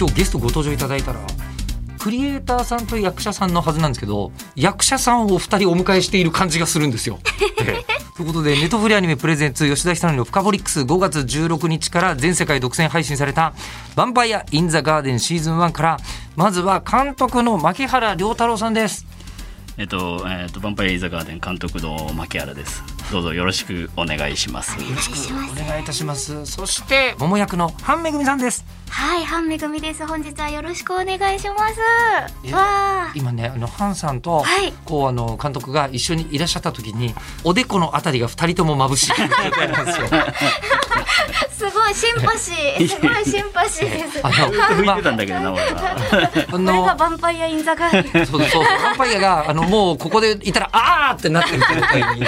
今日ゲストご登場いただいたらクリエイターさんと役者さんのはずなんですけど役者さんをお二人お迎えしている感じがするんですよ。え えということでネトフリアニメプレゼンツ吉田久典の「フカボリックス」5月16日から全世界独占配信された「ヴァンパイア・イン・ザ・ガーデン」シーズン1からまずは監督の牧原良太郎さんです。えっと、えっと、ヴァンパイア・イザ・ガーデン監督の牧原です。どうぞよろしくお願いします。よろしくお願いいたします。そして桃役の半めぐみさんです。はい、ハンめぐみです。本日はよろしくお願いしますえ。わあ。今ねあのハンさんと、はいこうあの監督が一緒にいらっしゃった時におでこのあたりが二人とも眩しい すよ。すごいシンパシー。すごいシンパシーです。あの拭いてたんだけどな、俺は。あこれがのヴァンパイアインザガーデン。そうそうヴァンパイアがあのもうここでいたらあーってなってる状態に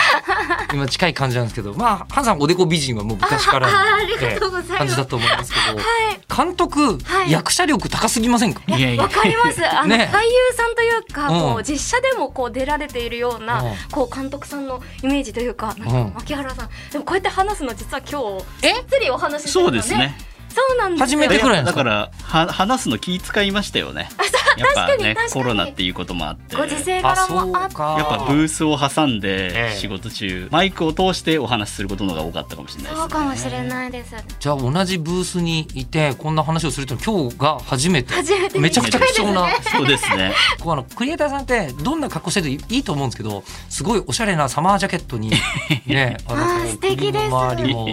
今近い感じなんですけどまあハンさんおでこ美人はもう昔からのああありがとうございます感じだと思うんですけど、はい。監督、はい役者力高すぎませんか？わ。かります。あの、ね俳優さんというか、うんこう実写でもこう出られているような、うんこう監督さんのイメージというか、なんかうん牧原さん。でもこうやって話すの実は今日え？がっつりお話しするそのね。うですね。そうなんですよ。初めてくらいなんですか？だから、は話すの気遣いましたよね。やっぱね確かに確か、にコロナっていうこともあって。ご時世柄もあって。かやっぱブースを挟んええで仕事中、マイクを通してお話しすることの方が多かったかもしれないですね。そうかもしれないです。じゃあ同じブースにいてこんな話をすると今日が初めて初めてめちゃくちゃ貴重な、そうですね。こうあのクリエイターさんってどんな格好してるといいと思うんですけどすごいおしゃれなサマージャケットにね あのあ素敵です首の周りも。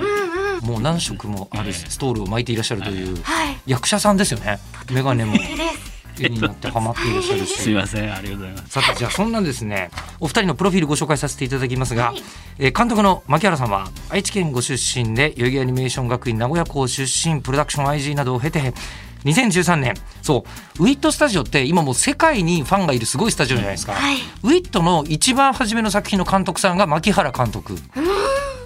もう何色もあるストールを巻いていらっしゃるというはい。役者さんですよね。眼鏡も。絵になってハマっていらっしゃる すしみません、ありがとうございます。さてじゃあそんなんですね。お二人のプロフィールご紹介させていただきますが、はい。えー監督の牧原さんは愛知県ご出身で代々木アニメーション学院名古屋校出身プロダクション IG などを経て2013年そうウィットスタジオって今もう世界にファンがいるすごいスタジオじゃないですか、はい。ウィットの一番初めの作品の監督さんが牧原監督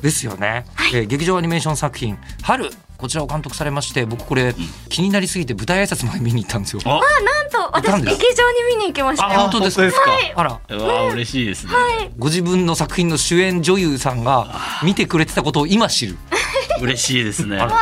ですよね、えー劇場アニメーション作品「春」こちらを監督されまして僕これ気になりすぎて舞台挨拶まで見に行ったんですよ。あ、なんと私劇場に見に行きました本当ですか？本当ですか？はい。あら。うわ嬉しいですね。ご自分の作品の主演女優さんが見てくれてたことを今知る。嬉しいですね。あら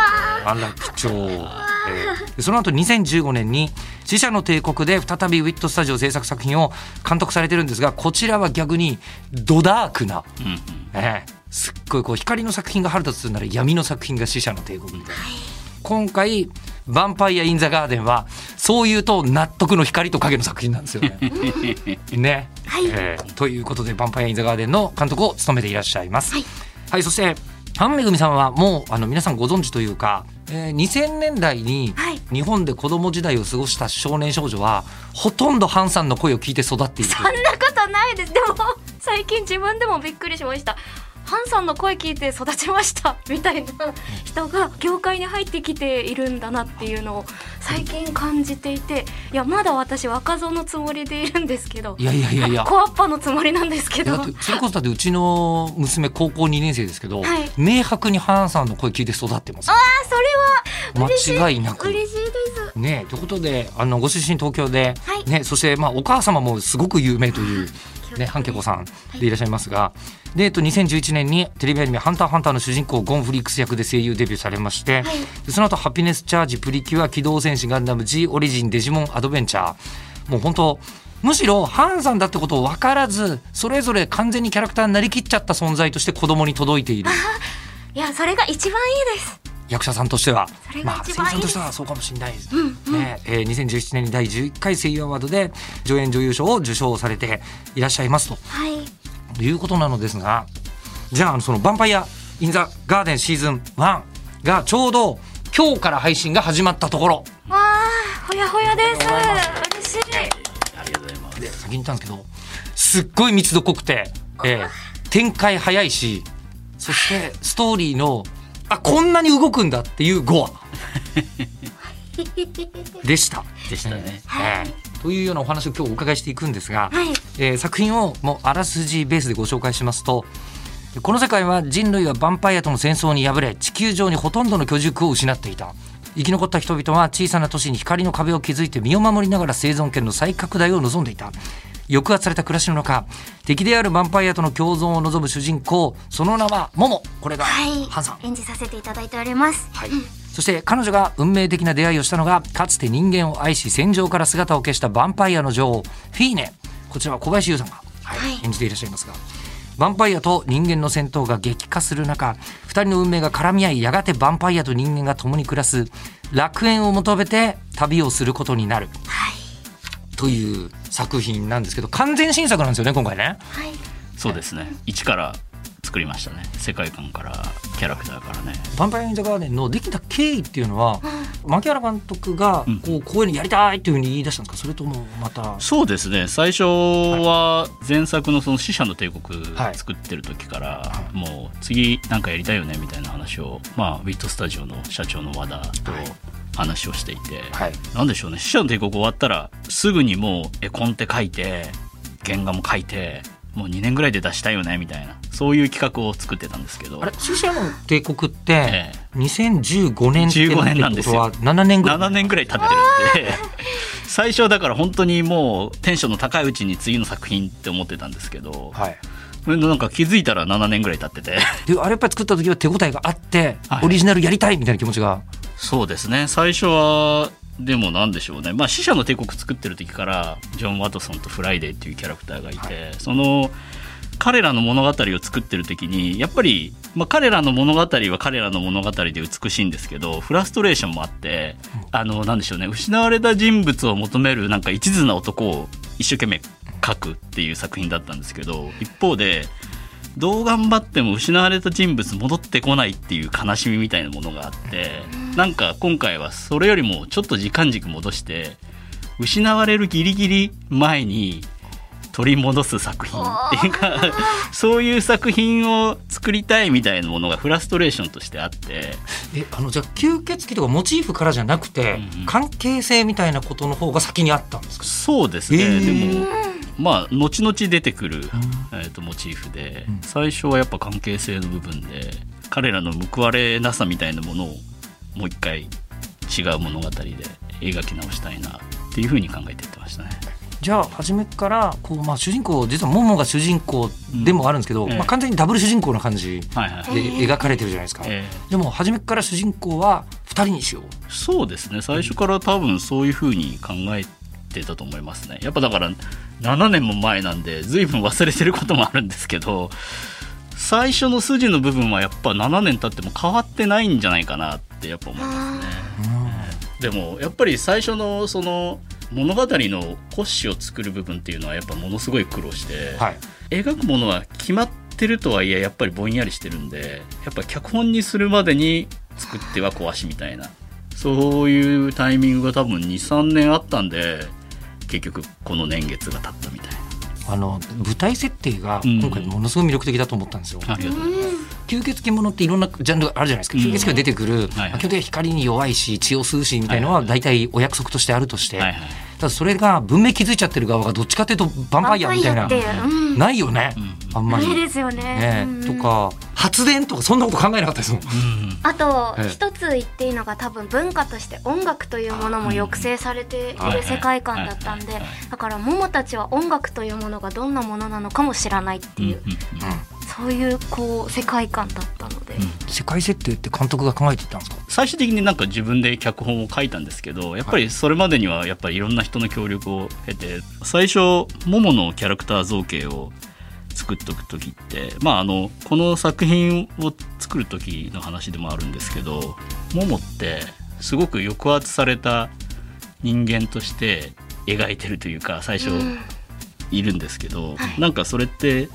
あら貴重、えーでその後2015年に「死者の帝国」で再びウィットスタジオ制作作品を監督されてるんですがこちらは逆にドダークな、うんうん。えーすっごいこう光の作品が春だとするなら闇の作品が死者の帝国みたいな。今回「ヴァンパイア・イン・ザ・ガーデン」はそういうと納得の光と影の作品なんですよね。ね、はいえーということで「ヴァンパイア・イン・ザ・ガーデン」の監督を務めていらっしゃいます。はいはい、そしてハンめぐみさんはもうあの皆さんご存知というか、えー2000年代にはい日本で子供時代を過ごした少年少女はほとんどハンさんの声を聞いて育っているそんなことないです。でも最近自分でもびっくりしました。ハンさんの声聞いて育ちました みたいな人が業界に入ってきているんだなっていうのを最近感じていていやまだ私若造のつもりでいるんですけどいやいやいやいや。コアッパのつもりなんですけど。それこそだってうちの娘高校2年生ですけど、はい。明白にハンさんの声聞いて育ってますあそれは間違いなく。嬉しいです。ねということであのご出身東京で、はい。ね、そしてまあお母様もすごく有名という、ね、はい半家子さんでいらっしゃいますが、でえっと、2011年にテレビアニメ「ハンターハンター」の主人公ゴンフリックス役で声優デビューされまして、はい。でその後ハピネスチャージプリキュア機動戦士ガンダム G オリジンデジモンアドベンチャー。もう本当むしろハンさんだってことを分からずそれぞれ完全にキャラクターになりきっちゃった存在として子供に届いている。いやそれが一番いいです役者さんとしては。まあ声優さんとしてはそうかもしれないです、うんうん。ねえー2017年に第11回声優アワードで助演女優賞を受賞されていらっしゃいますはい。ということなのですがじゃあその「ヴァンパイア・イン・ザ・ガーデン」シーズン1がちょうど今日から配信が始まったところ。わあほやほやです。嬉しい。ありがとうございます。で先に言ったんですけどすっごい密度濃くて、えー展開早いしそしてストーリーのあこんなに動くんだっていう5話 でした。でしたね。ええというようなお話を今日お伺いしていくんですが、はい。えー作品をもうあらすじベースでご紹介しますとこの世界は人類はヴァンパイアとの戦争に敗れ地球上にほとんどの居住を失っていた。生き残った人々は小さな都市に光の壁を築いて身を守りながら生存権の再拡大を望んでいた抑圧された暮らしの中敵であるヴァンパイアとの共存を望む主人公その名はモモ。これがはい。ハンさん、演じさせていただいております。はい、そして彼女が運命的な出会いをしたのがかつて人間を愛し戦場から姿を消したヴァンパイアの女王フィーネ。こちらは小林優さんが、はいはい。演じていらっしゃいますがヴァンパイアと人間の戦闘が激化する中2人の運命が絡み合いやがてヴァンパイアと人間が共に暮らす楽園を求めて旅をすることになるという作品なんですけど完全新作なんですよね今回ね。はいそうですね。一から作りましたね。世界観からキャラクターからね。ヴァンパイア・イン・ザ・ガーデンのできた経緯っていうのは、牧原監督がうん。こうこういうのやりたいっていうふうに言い出したんですか？それともまた？そうですね。最初は前作のその死者の帝国はい。作ってる時から、もう次なんかやりたいよねみたいな話を、まあ、ウィットスタジオの社長の和田とはい。話をしていて、はい。なんでしょうね。死者の帝国終わったらすぐにもう絵コンテ書いて原画も書いてもう2年ぐらいで出したいよねみたいなそういう企画を作ってたんですけど。あれ死者の帝国ってえ2015年って15年なんですよ。ことは7年ぐらい？7年ぐらい経ってるんで。最初はだから本当にもうテンションの高いうちに次の作品って思ってたんですけど、はい。なんか気づいたら7年ぐらい経ってて。であれやっぱり作った時は手応えがあって、はい。オリジナルやりたいみたいな気持ちが。そうですね。最初はでもなんでしょうね。まあ死者の帝国作ってる時からジョン・ワトソンとフライデーっていうキャラクターがいて、その彼らの物語を作ってる時にやっぱり、まあ、彼らの物語は彼らの物語で美しいんですけどフラストレーションもあってあのなんでしょうね失われた人物を求めるなんか一途な男を一生懸命描くっていう作品だったんですけど一方でどう頑張っても失われた人物戻ってこないっていう悲しみみたいなものがあってなんか今回はそれよりもちょっと時間軸戻して失われるギリギリ前に取り戻す作品。っていうかそういう作品を作りたいみたいなものがフラストレーションとしてあって。えあのじゃあ吸血鬼とかモチーフからじゃなくて、うんうん。関係性みたいなことの方が先にあったんですか？そうですね、へー。でもまあ後々出てくる、えー、とモチーフで、うん。最初はやっぱ関係性の部分で彼らの報われなさみたいなものをもう一回違う物語で描き直したいなっていうふうに考えて言ってましたね。じゃあ初めからこう、まあ、主人公実はモモが主人公でもあるんですけど、うん。ええまあ、完全にダブル主人公な感じで描かれてるじゃないですか、えでも初めから主人公は2人にしよう。ーそうですね。最初から多分そういうふうに考えてたと思いますね。やっぱだから7年も前なんで随分忘れてることもあるんですけど最初の筋の部分はやっぱ7年経っても変わってないんじゃないかなってやっぱ思いますね。でもやっぱり最初のその物語の骨子を作る部分っていうのはやっぱものすごい苦労して、はい。描くものは決まってるとはいえやっぱりぼんやりしてるんでやっぱ脚本にするまでに作っては壊しみたいなそういうタイミングが多分23年あったんで結局この年月が経ったみたいあの舞台設定がうん。今回ものすごい魅力的だと思ったんですよ、うございます。吸血鬼ものっていろんなジャンルがあるじゃないですか、うん吸血鬼が出てくる、はいはいまあ基本的には光に弱いし血を吸うしみたいのははいはい大体お約束としてあるとして、はいはいただそれが文明気づいちゃってる側がどっちかっていうとヴァンパイアみたいな。ないよね、うん。あんまり。ないですよね。ね。うん。とか発電とかそんなこと考えなかったですもん。うん。あとええ。一つ言っていいのが多分文化として音楽というものも抑制されていはいる世界観だったんでだからモモたちは音楽というものがどんなものなのかも知らないっていう、うんうんそういうこう世界観だったので、世界設定って監督が考えてたんですか？最終的になんか自分で脚本を書いたんですけどやっぱりそれまでにはやっぱりいろんな人の協力を経て最初モモのキャラクター造形を作っとく時ってまああのこの作品を作る時の話でもあるんですけどモモってすごく抑圧された人間として描いてるというか最初うんいるんですけど、なんかそれって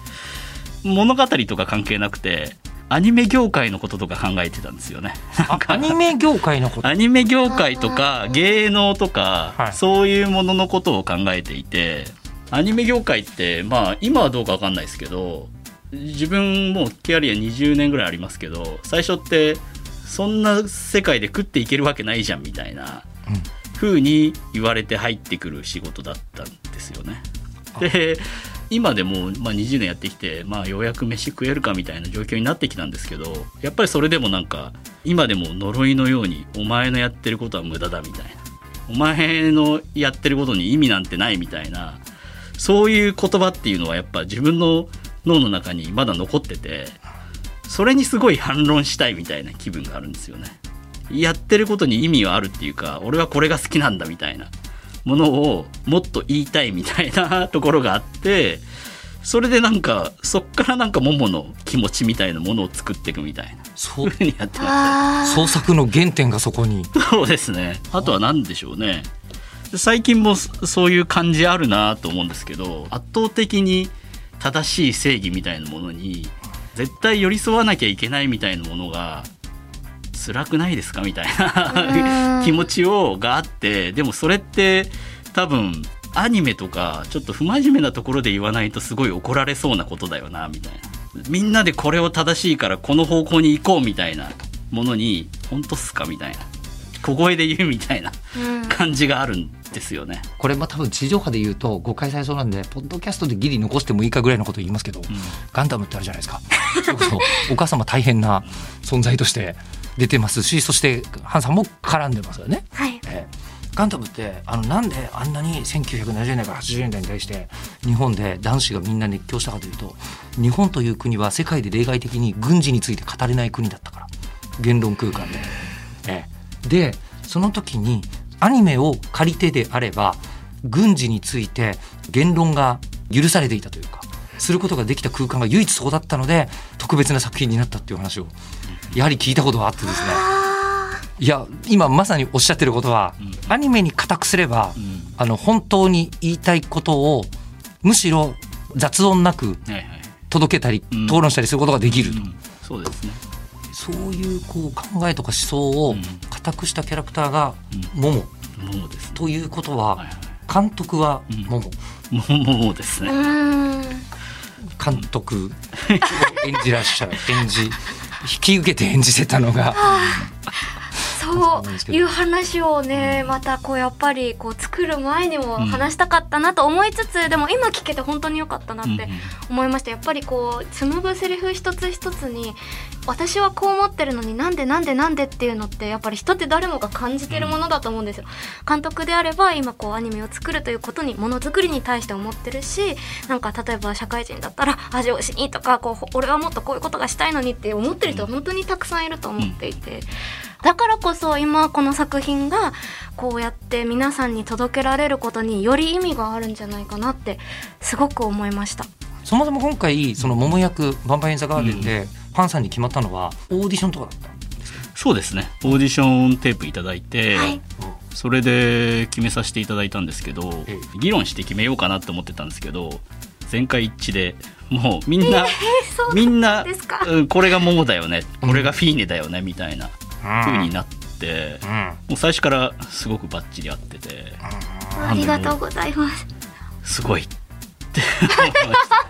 物語とか関係なくてアニメ業界のこととか考えてたんですよね。あアニメ業界のこと？アニメ業界とか芸能とか、はいそういうもののことを考えていてアニメ業界ってまあ今はどうかわかんないですけど自分もキャリア20年ぐらいありますけど最初ってそんな世界で食っていけるわけないじゃんみたいな風に言われて入ってくる仕事だったんですよね。で今でも、まあ、20年やってきて、まあ、ようやく飯食えるかみたいな状況になってきたんですけどやっぱりそれでもなんか今でも呪いのようにお前のやってることは無駄だみたいなお前のやってることに意味なんてないみたいなそういう言葉っていうのはやっぱ自分の脳の中にまだ残っててそれにすごい反論したいみたいな気分があるんですよね。やってることに意味はあるっていうか俺はこれが好きなんだみたいなものをもっと言いたいみたいなところがあってそれでなんかそっからなんかももの気持ちみたいなものを作っていくみたいなそう。ふうにやってまあ創作の原点がそこに。すそうですね。あとは何でしょうね最近もそそういう感じあるなと思うんですけど圧倒的に正しい正義みたいなものに絶対寄り添わなきゃいけないみたいなものが辛くないですかみたいなうん。気持ちをがあってでもそれって多分アニメとかちょっと不真面目なところで言わないとすごい怒られそうなことだよなみたいな。みんなでこれを正しいからこの方向に行こうみたいなものに本当っすかみたいな小声で言うみたいなーうん。感じがあるんですよね。これまあ多分地上波で言うと誤解されそうなんでポッドキャストでギリ残してもいいかぐらいのこと言いますけど、ガンダムってあるじゃないですか。それこそお母様大変な存在として出てますしそしてハンさんも絡んでますよね。はい。ええ。ガンダムってあのなんであんなに1970年から80年代に対して日本で男子がみんな熱狂したかというと日本という国は世界で例外的に軍事について語れない国だったから言論空間で。ええでその時にアニメを借りてであれば軍事について言論が許されていたというかすることができた空間が唯一そこだったので特別な作品になったっていう話をやはり聞いたことがあってですね。あいや今まさにおっしゃってることは、アニメに固くすれば、うん。あの本当に言いたいことをむしろ雑音なく届けたり、うん。討論したりすることができると、うん。そうですね。そういうこう考えとか思想をうん。固くしたキャラクターがモモ。ももですね。ということははいはい。監督はうん。モモ。もももですね。監督を演じらっしゃる 演じ引き受けて演じてたのが。そういう話をねまたこうやっぱりこう作る前にも話したかったなと思いつつ、でも今聞けて本当に良かったなって思いました。やっぱりこう紡ぐセリフ一つ一つに私はこう思ってるのになんでなんでなんでっていうのってやっぱり人って誰もが感じてるものだと思うんですよ。監督であれば今こうアニメを作るということにものづくりに対して思ってるしなんか例えば社会人だったら味をしにとかこう俺はもっとこういうことがしたいのにって思ってる人は本当にたくさんいると思っていて、だからこそ今この作品がこうやって皆さんに届けられることにより意味があるんじゃないかなってすごく思いました。そもそも今回そのモモ役「ヴァンパイア・イン・ザ・ガーデン」で潘さんに決まったのはオーディションとかだったそうですね。オーディションテープいただいて、はい。それで決めさせていただいたんですけど、え議論して決めようかなって思ってたんですけど、全会一致でもうみんな、えそうみんなうんこれがモモだよね、これがフィーネだよねみたいな風になって、うん。もう最初からすごくバッチリ合ってて、ありがとうございます。すごいって思いました。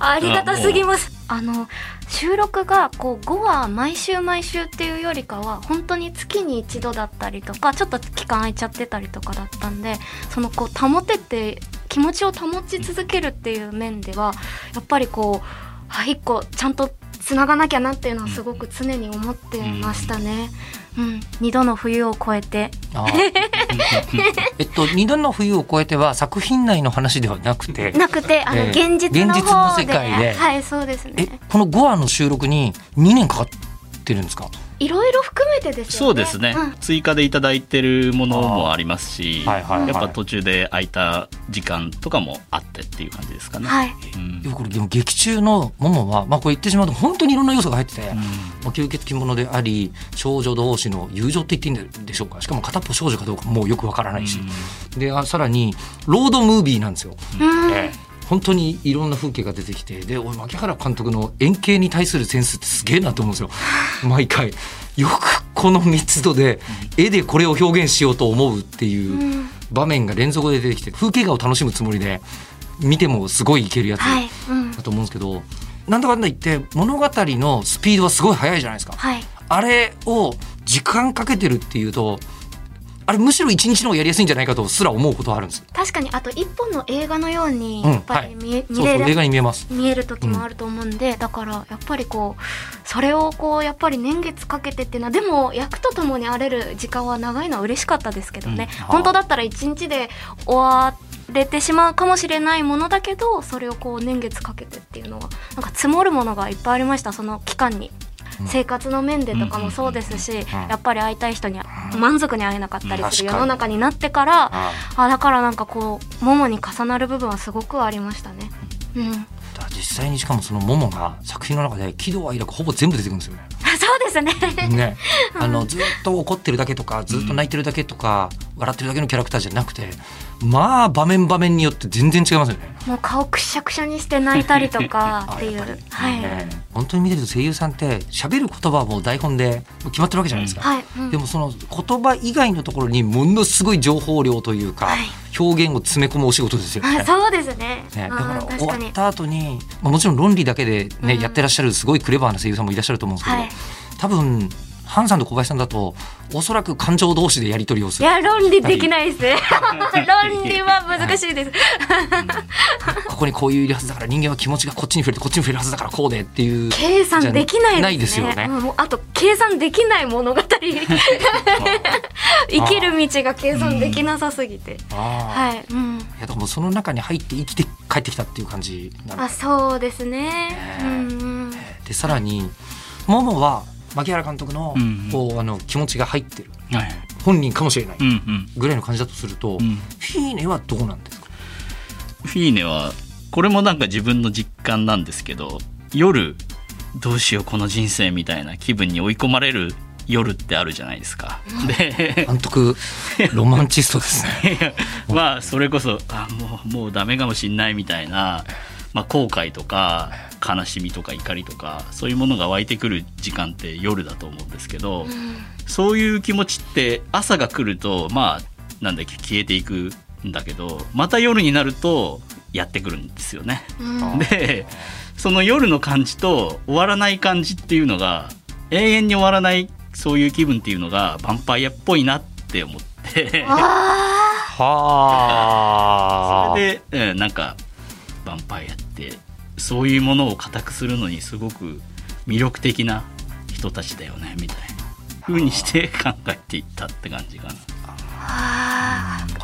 ありがたすぎます。あの収録がこう5話毎週毎週っていうよりかは本当に月に一度だったりとかちょっと期間空いちゃってたりとかだったんでそのこう保てて気持ちを保ち続けるっていう面ではやっぱりこうあ一個ちゃんとつながなきゃなっていうのはすごく常に思ってましたね。うん、二度の冬を越えて。えっと二度の冬を超えては作品内の話ではなくて。なくてあの、ええ。現実の現実の世界で。はいそうですえねこの5話の収録に2年かかってるんですか？いろいろ含めてですよね。そうですね、うん。追加でいただいてるものもありますし、はいはいはい。やっぱ途中で空いた時間とかもあってっていう感じですかね。はい。うん。でもこれでも劇中のモモは、まあ、これ言ってしまうと本当にいろんな要素が入ってて、うんまあ、吸血鬼者であり少女同士の友情って言っていいんでしょうか。しかも片っぽ少女かどうかもうよくわからないし、であさらにロードムービーなんですよ。うん。ええ本当にいろんな風景が出てきてで俺牧原監督の円形に対するセンスってすげえなと思うんですよ。毎回。よくこの密度で絵でこれを表現しようと思うっていううん。場面が連続で出てきて風景画を楽しむつもりで見てもすごいいけるやつだと思うんですけどなんだかんだ言って物語のスピードはすごい速いじゃないですか。はい。あれを時間かけてるっていうとあれむしろ一日の方がやりやすいんじゃないかとすら思うことはあるんです。確かに。あと一本の映画のようにうんやっぱり見,、そうそう見れる映画に見えます。見える時もあると思うんで、だからやっぱりこうそれをこうやっぱり年月かけてっていうのはでも役とともに荒れる時間は長いのは嬉しかったですけどね、うん。本当だったら一日で終われてしまうかもしれないものだけどそれをこう年月かけてっていうのはなんか積もるものがいっぱいありました。その期間に。うん。生活の面でとかもそうですし、んやっぱり会いたい人に満足に会えなかったりするうん。世の中になってから、ああだからなんかこうももに重なる部分はすごくありましたね。うん、実際にしかもそのモモが作品の中で喜怒哀楽ほぼ全部出てくるんですよね。そうですね。ね、あのずっと怒ってるだけとかずっと泣いてるだけとか、笑ってるだけのキャラクターじゃなくてまあ場面場面によって全然違いますよね。もう顔くしゃくしゃにして泣いたりとか っていう。はい、ね本当に見てると声優さんって喋る言葉はもう台本で決まってるわけじゃないですか。はい、うん。でもその言葉以外のところにものすごい情報量というか、はい。表現を詰め込むお仕事ですよね。あそうですね。ね、だあから終わった後に、まあ、もちろん論理だけで、ねうん。やってらっしゃるすごいクレバーな声優さんもいらっしゃると思うんですけど、はい。多分ハンさんと小林さんだとおそらく感情同士でやり取りをするいや論理できないですね。論理は難しいです。ここにこういういるはずだから人間は気持ちがこっちに触れてこっちに触れるはずだからこうでっていう計算できないですね。ないですよねうんあと計算できない物語。生きる道が計算できなさすぎて。はい。うん。いやだからもうその中に入って生きて帰ってきたっていう感じなんであそうですね。ねうんうん。でさらにモモは牧原監督のうんこうあの気持ちが入ってる。はい本人かもしれない。うんうん。ぐらいの感じだとすると、うん。フィーネはどうなんですか？フィーネはこれもなんか自分の実感なんですけど夜どうしようこの人生みたいな気分に追い込まれる夜ってあるじゃないですか。で監督ロマンチストですね。まあそれこそあもうもうダメかもしんないみたいな、まあ、後悔とか悲しみとか怒りとかそういうものが湧いてくる時間って夜だと思うんですけど、そういう気持ちって朝が来るとまあなんだっけ消えていくんだけどまた夜になるとやってくるんですよね。うん。でその夜の感じと終わらない感じっていうのが永遠に終わらないそういう気分っていうのがヴァンパイアっぽいなって思って。あはそれで、うん、なんかヴァンパイアってそういうものを固くするのにすごく魅力的な人たちだよねみたいな風にして考えていったって感じかな。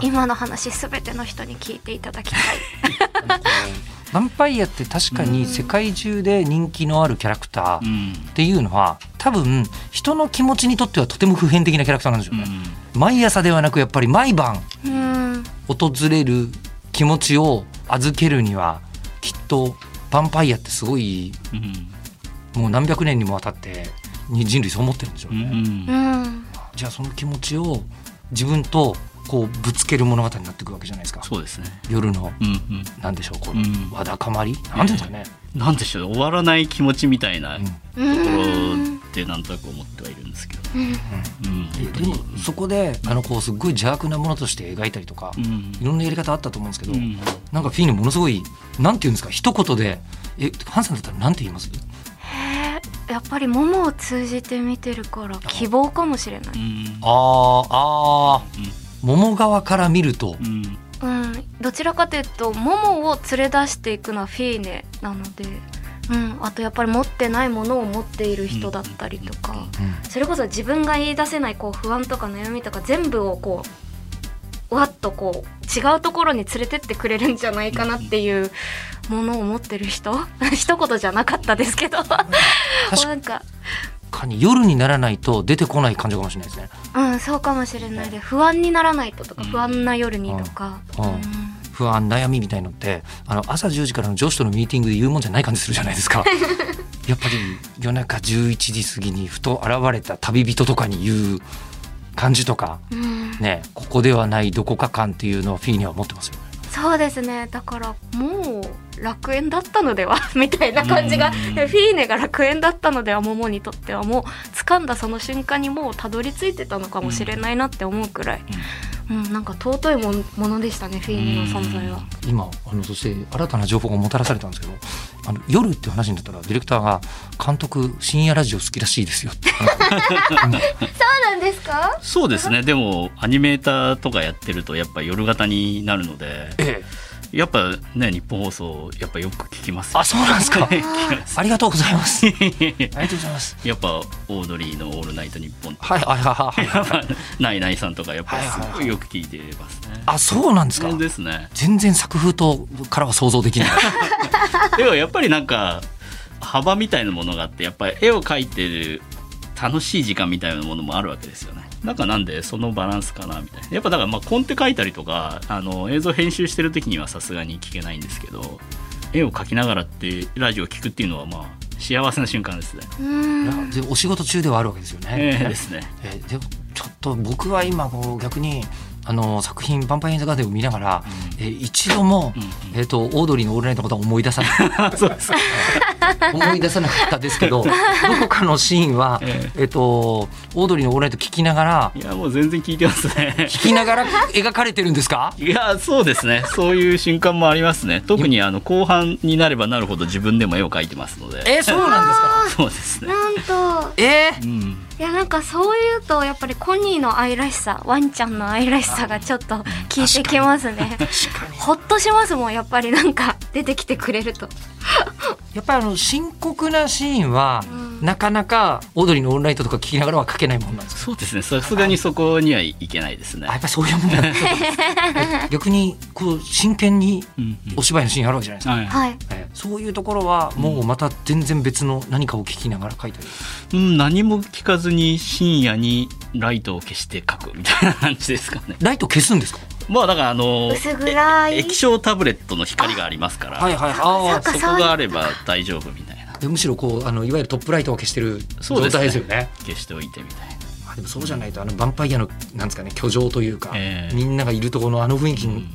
今の話すべての人に聞いていただきたい。ヴァンパイアって確かに世界中で人気のあるキャラクターうんっていうのは多分人の気持ちにとってはとても普遍的なキャラクターなんですよね。毎朝ではなくやっぱり毎晩うん訪れる気持ちを預けるにはきっとヴァンパイアってすごいうん。もう何百年にもわたってに人類そう思ってるんでしょうね。うんうん。じゃあその気持ちを自分とこうぶつける物語になっていくわけじゃないですか。そうですね。夜のうんうん。なんでしょうこのうん。わだかまり、なんですかね。なんでしょう終わらない気持ちみたいなうん。とこうんろってなんとなく思ってはいるんですけど、うん。うん、ででもそこであのこうすっごい邪悪なものとして描いたりとか、うん。いろんなやり方あったと思うんですけど、うん。なんかフィーネものすごいなんていうんですか一言でえハンさんだったらなんて言います？やっぱりももを通じて見てるから希望かもしれない。うん。あーあー。桃側から見ると、うん。うん、どちらかというとももを連れ出していくのはフィーネなので、うん、あとやっぱり持ってないものを持っている人だったりとか、それこそ自分が言い出せないこう不安とか悩みとか全部をこうわっとこう違うところに連れてってくれるんじゃないかなっていうものを持ってる人？一言じゃなかったですけど。なんか、かに夜にならないと出てこない感情かもしれないですね。うん、そうかもしれないで不安にならないととか不安な夜にとか。うん。うん不安悩みみたいのってあの朝10時からの上司とのミーティングで言うもんじゃない感じするじゃないですか。やっぱり夜中11時過ぎにふと現れた旅人とかに言う感じとかうん。ねここではないどこか感っていうのをフィーには持ってますよね。そうですね。だからもう楽園だったのではみたいな感じがうん。フィーネが楽園だったのではモモにとってはもう掴んだその瞬間にもうたどり着いてたのかもしれないなって思うくらい、うん、なんか尊いもんものでしたねフィーネの存在は。今あのそして新たな情報がもたらされたんですけどあの夜っていう話になったらディレクターが監督深夜ラジオ好きらしいですよって。そうなんですか？そうですね。でもアニメーターとかやってるとやっぱ夜型になるので。ええやっぱね日本放送やっぱよく聞きますよ。あそうなんですか？ありがとうございます。ありがとうございます。やっぱオードリーの「オールナイトニッポン」はいはいはいはい。ナイナイさんとかやっぱすごいよく聞いてますね。あそうなんですか？ですね。全然作風とからは想像できない。でもやっぱりなんか幅みたいなものがあってやっぱり絵を描いてる楽しい時間みたいなものもあるわけですよね。なんかなんでそのバランスかなみたいな。やっぱだからまあコンテ書いたりとかあの映像編集してる時にはさすがに聞けないんですけど絵を描きながらってラジオを聞くっていうのはまあ幸せな瞬間ですね。うんでお仕事中ではあるわけですよね、ええですね。えーでもちょっと僕は今こう逆にあの作品「ヴァンパイア・イン・ザ・ガーデン」を見ながら、えー一度も、うんうん。えー、とオードリーの「オールナイト」のことは思い出さない。そうです。思い出さなかったですけど どこかのシーンは、え。えー、とオードリーの「オールナイト」聞きながらいやもう全然聞いてますね。聞きながら描かれてるんですか？いやそうですね。そういう瞬間もありますね。特にあの後半になればなるほど自分でも絵を描いてますので。えー、そうなんですか？そうですね。なんと。えー？うんいやなんかそういうとやっぱりコニーの愛らしさワンちゃんの愛らしさがちょっと効いてきますね。ほっとしますもんやっぱりなんか出てきてくれると。やっぱりあの深刻なシーンは、うん。なかなかオードリーの「オールナイト」とか聞きながらは書けないもんなんですかそうですね。さすがにそこにはいけないですね。あやっぱりそういうもんなんですねえ 逆にこう真剣にうんうん。お芝居のシーンあるわけじゃないですか、はい。はい。えーそういうところはもうまた全然別の何かを聞きながら書いたり。うん、何も聞かずに深夜にライトを消して書くみたいな感じですかね。ライト消すんですか？まあだからあの薄暗い。え液晶タブレットの光がありますからはいはいあそこがあれば大丈夫みたいな。あむしろこうあのいわゆるトップライトを消してる状そうですね。態ですよね。消しておいてみたいな。あでもそうじゃないとあのヴァンパイアのなんですかね居城というか、ええ。みんながいるところのあの雰囲気に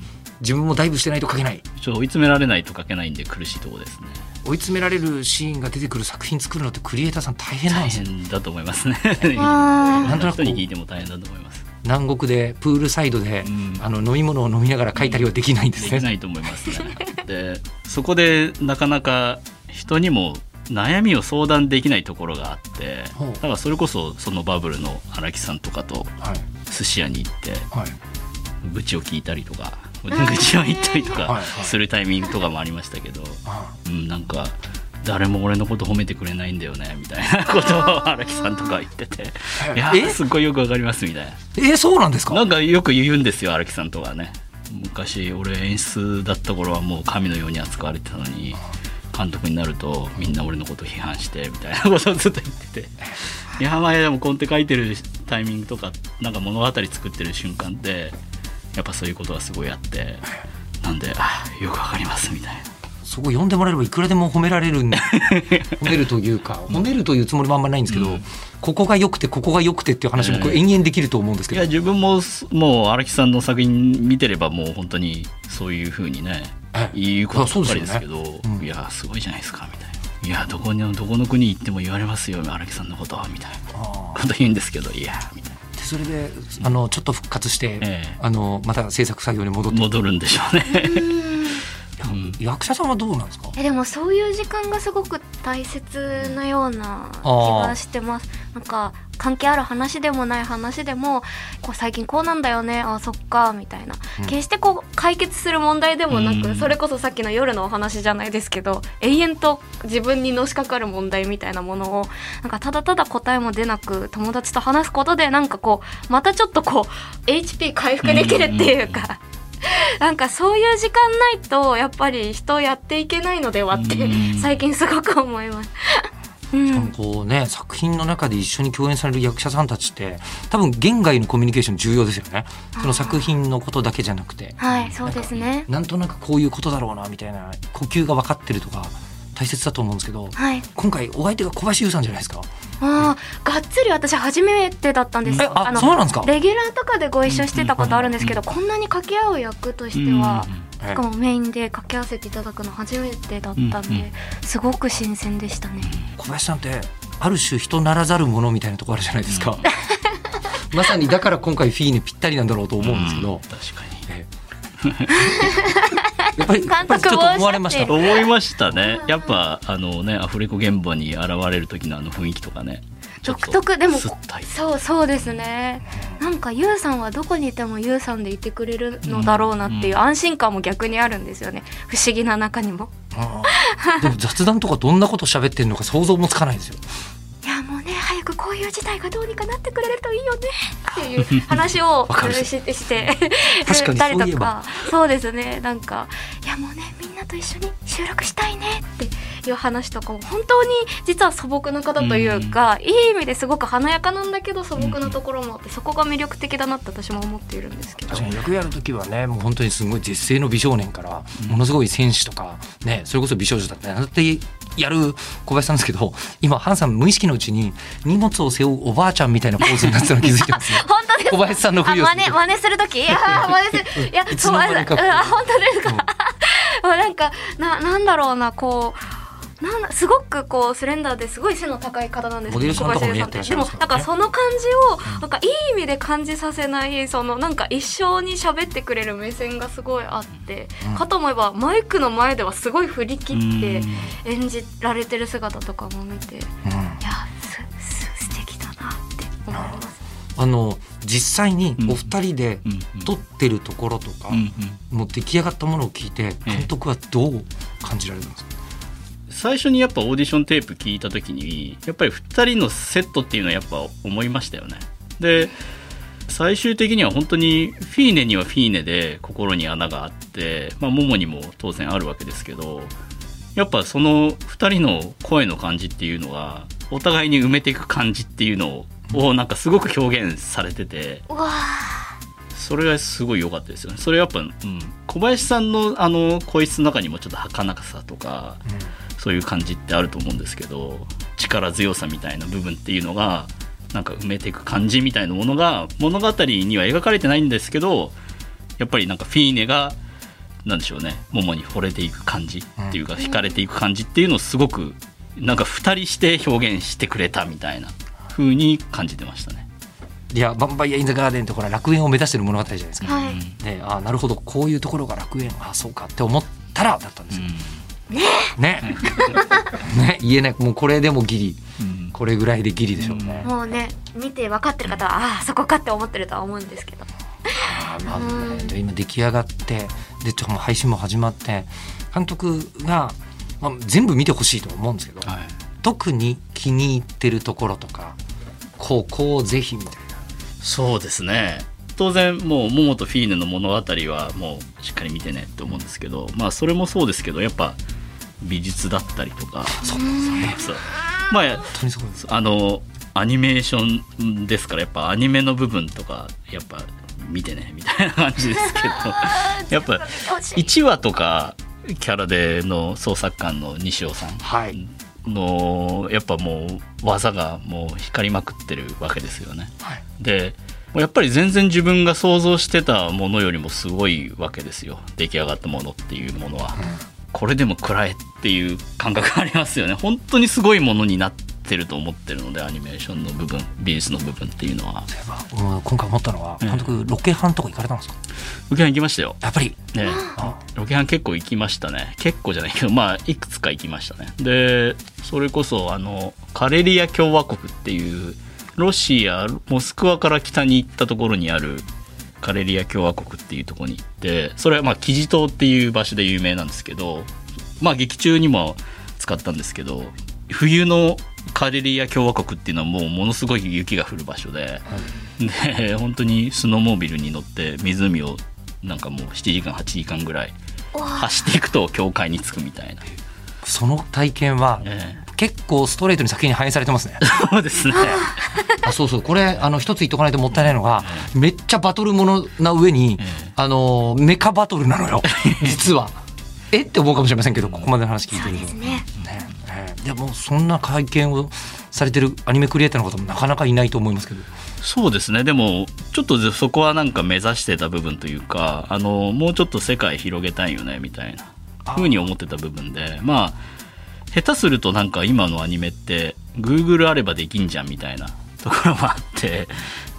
自分もダイブしてないと書けない。ちょっと追い詰められないと書けないんで苦しいところですね。追い詰められるシーンが出てくる作品作るのってクリエイターさん大変なん大ですよ。変だと思いますね。あなんとなく人に聞いても大変だと思います南国でプールサイドで、うん。あの飲み物を飲みながら書いたりはできないんでね、ですきないと思いますね。でそこでなかなか人にも悩みを相談できないところがあってだからそれこそそのバブルの荒木さんとかとはい。寿司屋に行ってはい。愚痴を聞いたりとか 愚痴を言ったりとかするタイミングとかもありましたけど、あうん、なんか誰も俺のこと褒めてくれないんだよねみたいなことを荒木さんとか言ってて。い。やえ？すっごいよくわかりますみたいな。えーそうなんですか？なんかよく言うんですよ荒木さんとかね。昔俺演出だった頃はもう神のように扱われてたのに監督になるとみんな俺のこと批判してみたいなことをずっと言ってて。いやまあでもコンテ書いてるタイミングとかなんか物語作ってる瞬間ってやっぱそういうことがすごいあってなんであよくわかりますみたいなそこ読んでもらえればいくらでも褒められるん 褒めるというか褒めるというつもりもあんまないんですけど、うん。ここが良くてここが良くてっていう話僕ええ。延々できると思うんですけど、いや自分ももう荒木さんの作品見てればもう本当にそういうふうにねええ。言うことばっかりですけどね。うん。いやすごいじゃないですかみたいな。いやどこにどこの国行っても言われますよ荒木さんのことみたいな。あこと言うんですけどいやみたいーでそれであのちょっと復活して、ええ。あのまた制作作業に戻ってな戻るんでしょうね。うん。役者さんはどうなんですか？えでもそういう時間がすごく大切なような気がしてます。なんか関係ある話でもない話でもこう最近こうなんだよねあそっかみたいな、うん。決してこう解決する問題でもなく、うん。それこそさっきの夜のお話じゃないですけど永遠と自分にのしかかる問題みたいなものをなんかただただ答えも出なく友達と話すことでなんかこうまたちょっとこう HP 回復できるっていうか。なんかそういう時間ないとやっぱり人やっていけないのではってうん。最近すごく思います。う しかもん、こうね作品の中で一緒に共演される役者さんたちって多分言外のコミュニケーション重要ですよね。その作品のことだけじゃなくて。はい、そうですね。なんとなくこういうことだろうなみたいな呼吸が分かってるとか大切だと思うんですけどはい、今回お相手が小林優さんじゃないですか？ああ、がっつり私初めてだったんです。よ。えあそうなんですか？レギュラーとかでご一緒してたことあるんですけど、こんなに掛け合う役としては。しかもメインで掛け合わせていただくの初めてだったんで、うんうんすごく新鮮でしたね。小林さんってある種人ならざるものみたいなところあるじゃないですか、まさにだから今回フィーネぴったりなんだろうと思うんですけど、確かに。えやっぱりやっぱりちょっと思われました。監督思いましたね。やっぱあのねアフレコ現場に現れる時のあの雰囲気とかね。独特でもそうそうですね。なんかユウさんはどこにいてもユウさんでいてくれるのだろうなっていう安心感も逆にあるんですよね。不思議な中にも。でも雑談とかどんなこと喋ってるのか想像もつかないですよこういう事態がどうにかなってくれるといいよねっていう話を してして 確かにたりそういえば。とか。そうですね。なんかいやもうねみんなと一緒に収録したいねっていう話とかを本当に実は素朴な方というか、いい意味ですごく華やかなんだけど素朴なところもあってそこが魅力的だなって私も思っているんですけど。役やる時はねもう本当にすごい絶世の美少年からものすごい戦士とかねそれこそ美少女だってなんだってやる小林さんですけど今ハンさん無意識のうちに荷物を背負うおばあちゃんみたいなポーズになってたの気づいてますよ。本当です小林さんのふりをするあ真似する時？あー 真似する。いや本当ですか、もう なんかななんだろうなこうなんだすごくこうスレンダーですごい背の高い方なんですモデルさんとかもね小林やって。らっしゃいますか？らねでもなんかその感じをなんかいい意味で感じさせないそのなんか一生に喋ってくれる目線がすごいあって、うん。かと思えばマイクの前ではすごい振り切ってうん。演じられてる姿とかも見ていうん。やすす素敵だなって思います。あの実際にお二人で録ってるところとか、うん。うん。もう出来上がったものを聞いて監督はどう感じられるんですか、最初にやっぱオーディションテープ聞いた時にやっぱり2人のセットっていうのはやっぱ思いましたよね。で最終的には本当にフィーネにはフィーネで心に穴があって、まあ、モモにも当然あるわけですけどやっぱその2人の声の感じっていうのがお互いに埋めていく感じっていうのをなんかすごく表現されてて。わー。それがすごい良かったですよね。それやっぱ、うん、小林さんのあの声質の中にもちょっと儚さとかそういう感じってあると思うんですけど力強さみたいな部分っていうのがなんか埋めていく感じみたいなものが物語には描かれてないんですけどやっぱりなんかフィーネがなんでしょうねモモに惚れていく感じっていうか、惹かれていく感じっていうのをすごくなんか二人して表現してくれたみたいな風に感じてましたね。いや「バンバイア・イン・ザ・ガーデン」ってほら楽園を目指してる物語じゃないですか、はい。ね、あなるほど。こういうところが楽園。あそうか。って思ったらだったんですよ、ね。ね。言えない。もうこれでもギリ。うん。これぐらいでギリでしょうね、もうね見て分かってる方はああそこかって思ってるとは思うんですけど。あーまあねで今出来上がってでちょもう配信も始まって監督が、まあ、全部見てほしいと思うんですけど、はい。特に気に入ってるところとかこうこうぜひみたいなそうですね。当然もう桃とフィーネの物語はもうしっかり見てねって思うんですけどまあそれもそうですけどやっぱ美術だったりとか。そうなんですよ。ねそうまああのアニメーションですからやっぱアニメの部分とかやっぱ見てねみたいな感じですけど。やっぱ1話とかキャラでの創作官の西尾さん。はいのやっぱもう技がもう光りまくってるわけですよね。はい。でやっぱり全然自分が想像してたものよりもすごいわけですよ。出来上がったものっていうものは、これでも食らえっていう感覚がありますよね。本当にすごいものになってると思ってるのでアニメーションの部分美術の部分っていうのは。そういえばうん今回思ったのはうん。監督ロケハンとか行かれたんですか？ロケハン行きましたよ。やっぱり。ねロケハン結構行きましたね。結構じゃないけどまあいくつか行きましたね。でそれこそあのカレリア共和国っていうロシアモスクワから北に行ったところにあるカレリア共和国っていうところに行ってそれはまあキジ島っていう場所で有名なんですけどまあ劇中にも使ったんですけど冬のカレリア共和国っていうのはもうものすごい雪が降る場所で、で本当にスノーモービルに乗って湖をなんかもう7時間8時間ぐらい走っていくと教会に着くみたいな、その体験はえ結構ストレートに作品に反映されてますね。え そうですね。あそうそう。これあの一つ言っとかないともったいないのがめっちゃバトルものな上にええ。あのメカバトルなのよ。実は。え？って思うかもしれませんけどここまでの話聞いてると。ですね。ね。ええでもそんな会見をされてるアニメクリエイターの方もなかなかいないと思いますけど。そうですね。でもちょっとそこはなんか目指してた部分というかあのもうちょっと世界広げたいよねみたいなあふうに思ってた部分で。まあ下手するとなんか今のアニメって Google あればできんじゃんみたいな ところもあって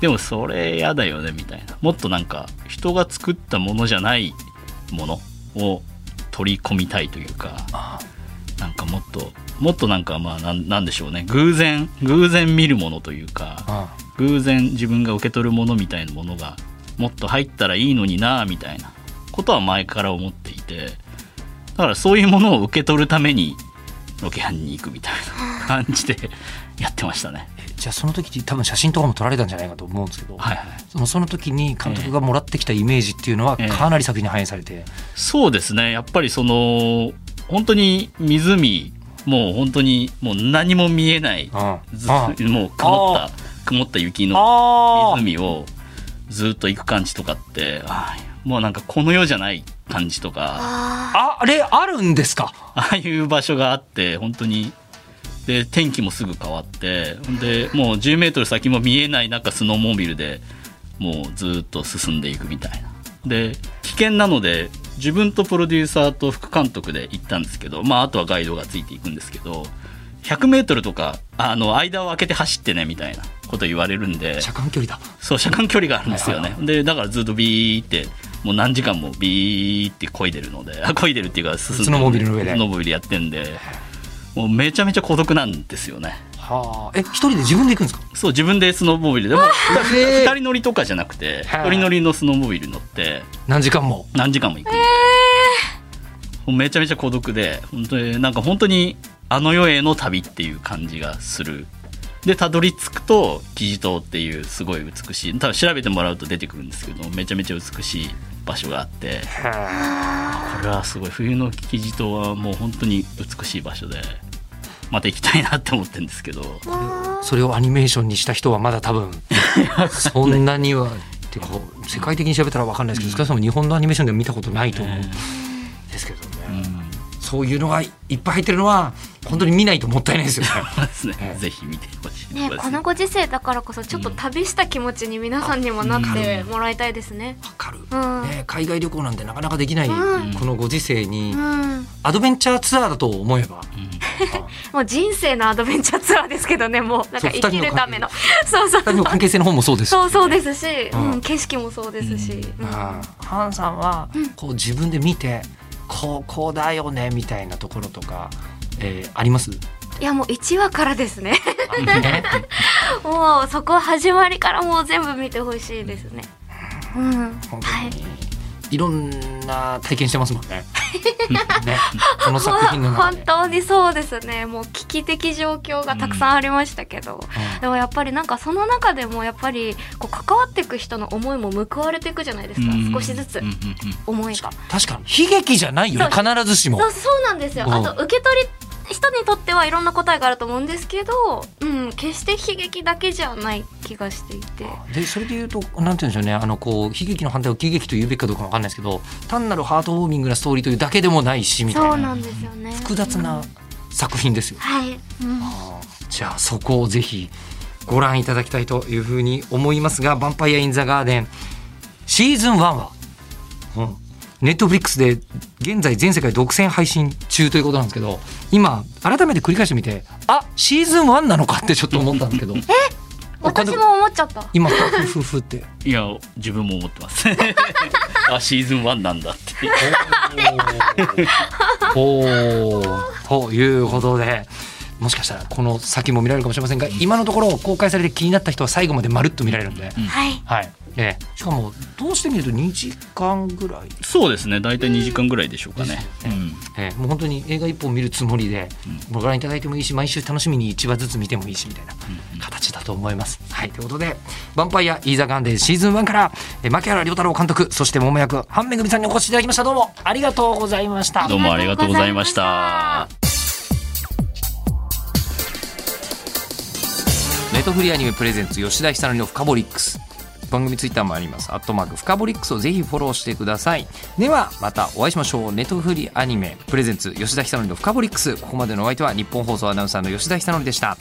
でもそれやだよねみたいな。もっとなんか人が作ったものじゃないものを取り込みたいというか。あなんかもっともっとなんかまあなんなんでしょうね。偶然偶然見るものというかあ偶然自分が受け取るものみたいなものがもっと入ったらいいのになみたいなことは前から思っていてだからそういうものを受け取るためにロケハンに行くみたいな感じで やってましたね。じゃあその時多分写真とかも撮られたんじゃないかと思うんですけど、はいはい、そのその時に監督がもらってきたイメージっていうのはええかなり作品に反映されて、そうですね。やっぱりその本当に湖もう本当にもう何も見えないあずあもう曇った曇った雪のあ湖をずっと行く感じとかってもうなんかこの世じゃない感じとか。あああれあるんですか？ああいう場所があって本当に。で天気もすぐ変わってでもう10メートル先も見えない中スノーモービルでもうずっと進んでいくみたいな。で危険なので自分とプロデューサーと副監督で行ったんですけど、まあ、あとはガイドがついていくんですけど100メートルとかあの間を空けて走ってねみたいなこと言われるんで。車間距離だ。そう車間距離があるんですよね、でだからずっとビーってもう何時間もビーって漕いでるのであ漕いでるっていうか進んでるスノーモービルの上で。スノーモービルやってんでもうめちゃめちゃ孤独なんですよねはあ。え一人で自分で行くんですか？そう自分でスノーモービルでもへえ。2人乗りとかじゃなくてはあ1人乗りのスノーモービル乗って何時間も？何時間も行く。めちゃめちゃ孤独で本当になんか本当にあの世への旅っていう感じがする。でたどり着くとキジ島っていうすごい美しい多分調べてもらうと出てくるんですけどめちゃめちゃ美しい場所があってこれはすごい。冬のキジ島はもう本当に美しい場所でまた行きたいなって思ってるんですけど。あ それをアニメーションにした人はまだ多分そんなにはっていうか世界的に調べたら分かんないですけど、少なくとも日本のアニメーションでは見たことないと思うんですけどそういうのがいっぱい入ってるのは本当に見ないともったいないですよね。ぜひ見てほしい。ねこのご時世だからこそちょっと旅した気持ちに皆さんにもなってもらいたいですね。わかる、うん。ね、海外旅行なんてなかなかできない、うん。このご時世にうん、アドベンチャーツアーだと思えば、もう人生のアドベンチャーツアーですけどねもう。なんか生きるための。そうそう関係性の方もそうですし。そうそうですし、景色もそうですし、ハンさんはこう自分で見てこうこうだよねみたいなところとか、えーあります？いやもう1話からですね。ね？もうそこ始まりからもう全部見てほしいですね。うん。本はい。いろんな体験してますもんね。ね。この作品の中本で。当にそうですね。もう危機的状況がたくさんありましたけど、でもやっぱりなんかその中でもやっぱりこう関わっていく人の思いも報われていくじゃないですか、うん。少しずつ。うんうんうん。思いが、確かに。悲劇じゃないよね。必ずしも。そうそうなんですよ、うん。あと受け取り人にとってはいろんな答えがあると思うんですけど、うん、決して悲劇だけじゃない気がしていて。でそれで言うとなんて言うんでしょうね。あのこう悲劇の反対を喜劇と言うべきかどうかわかんないですけど単なるハートウォーミングなストーリーというだけでもないしみたいな。そうなんですよね。複雑な作品ですよ。はい、うん。あーじゃあそこをぜひご覧いただきたいというふうに思いますが「ヴァンパイア・イン・ザ・ガーデン」シーズン1は、うん、ネットフリックスで現在全世界独占配信中ということなんですけど今改めて繰り返してみてあシーズン1なのかってちょっと思ったんですけど。私も思っちゃった。今フフフフって。いや自分も思ってます。あシーズン1なんだって。おー。ということでもしかしたらこの先も見られるかもしれませんが今のところ公開されて気になった人は最後までまるっと見られるんで、はい。はいええ、しかもどうしてみると2時間ぐらい、そうですね。大体2時間ぐらいでしょうかね、うんうん。ええ、もう本当に映画一本見るつもりでご覧いただいてもいいし毎週楽しみに1話ずつ見てもいいしみたいな形だと思います。はい。ということで「ヴァンパイア・イーザ・ガンデン」シーズン1からえ牧原良太郎監督そして桃役半めぐみさんにお越しいただきました。どうもありがとうございました。どうもありがとうございました。ネットフリーアニメプレゼンツ吉田久典のフカボリックス番組ツイッターもあります。アットマークフカボリックスをぜひフォローしてください。ではまたお会いしましょう。ネットフリーアニメプレゼンツ吉田久典のフカボリックス。ここまでのお相手は日本放送アナウンサーの吉田久典でした。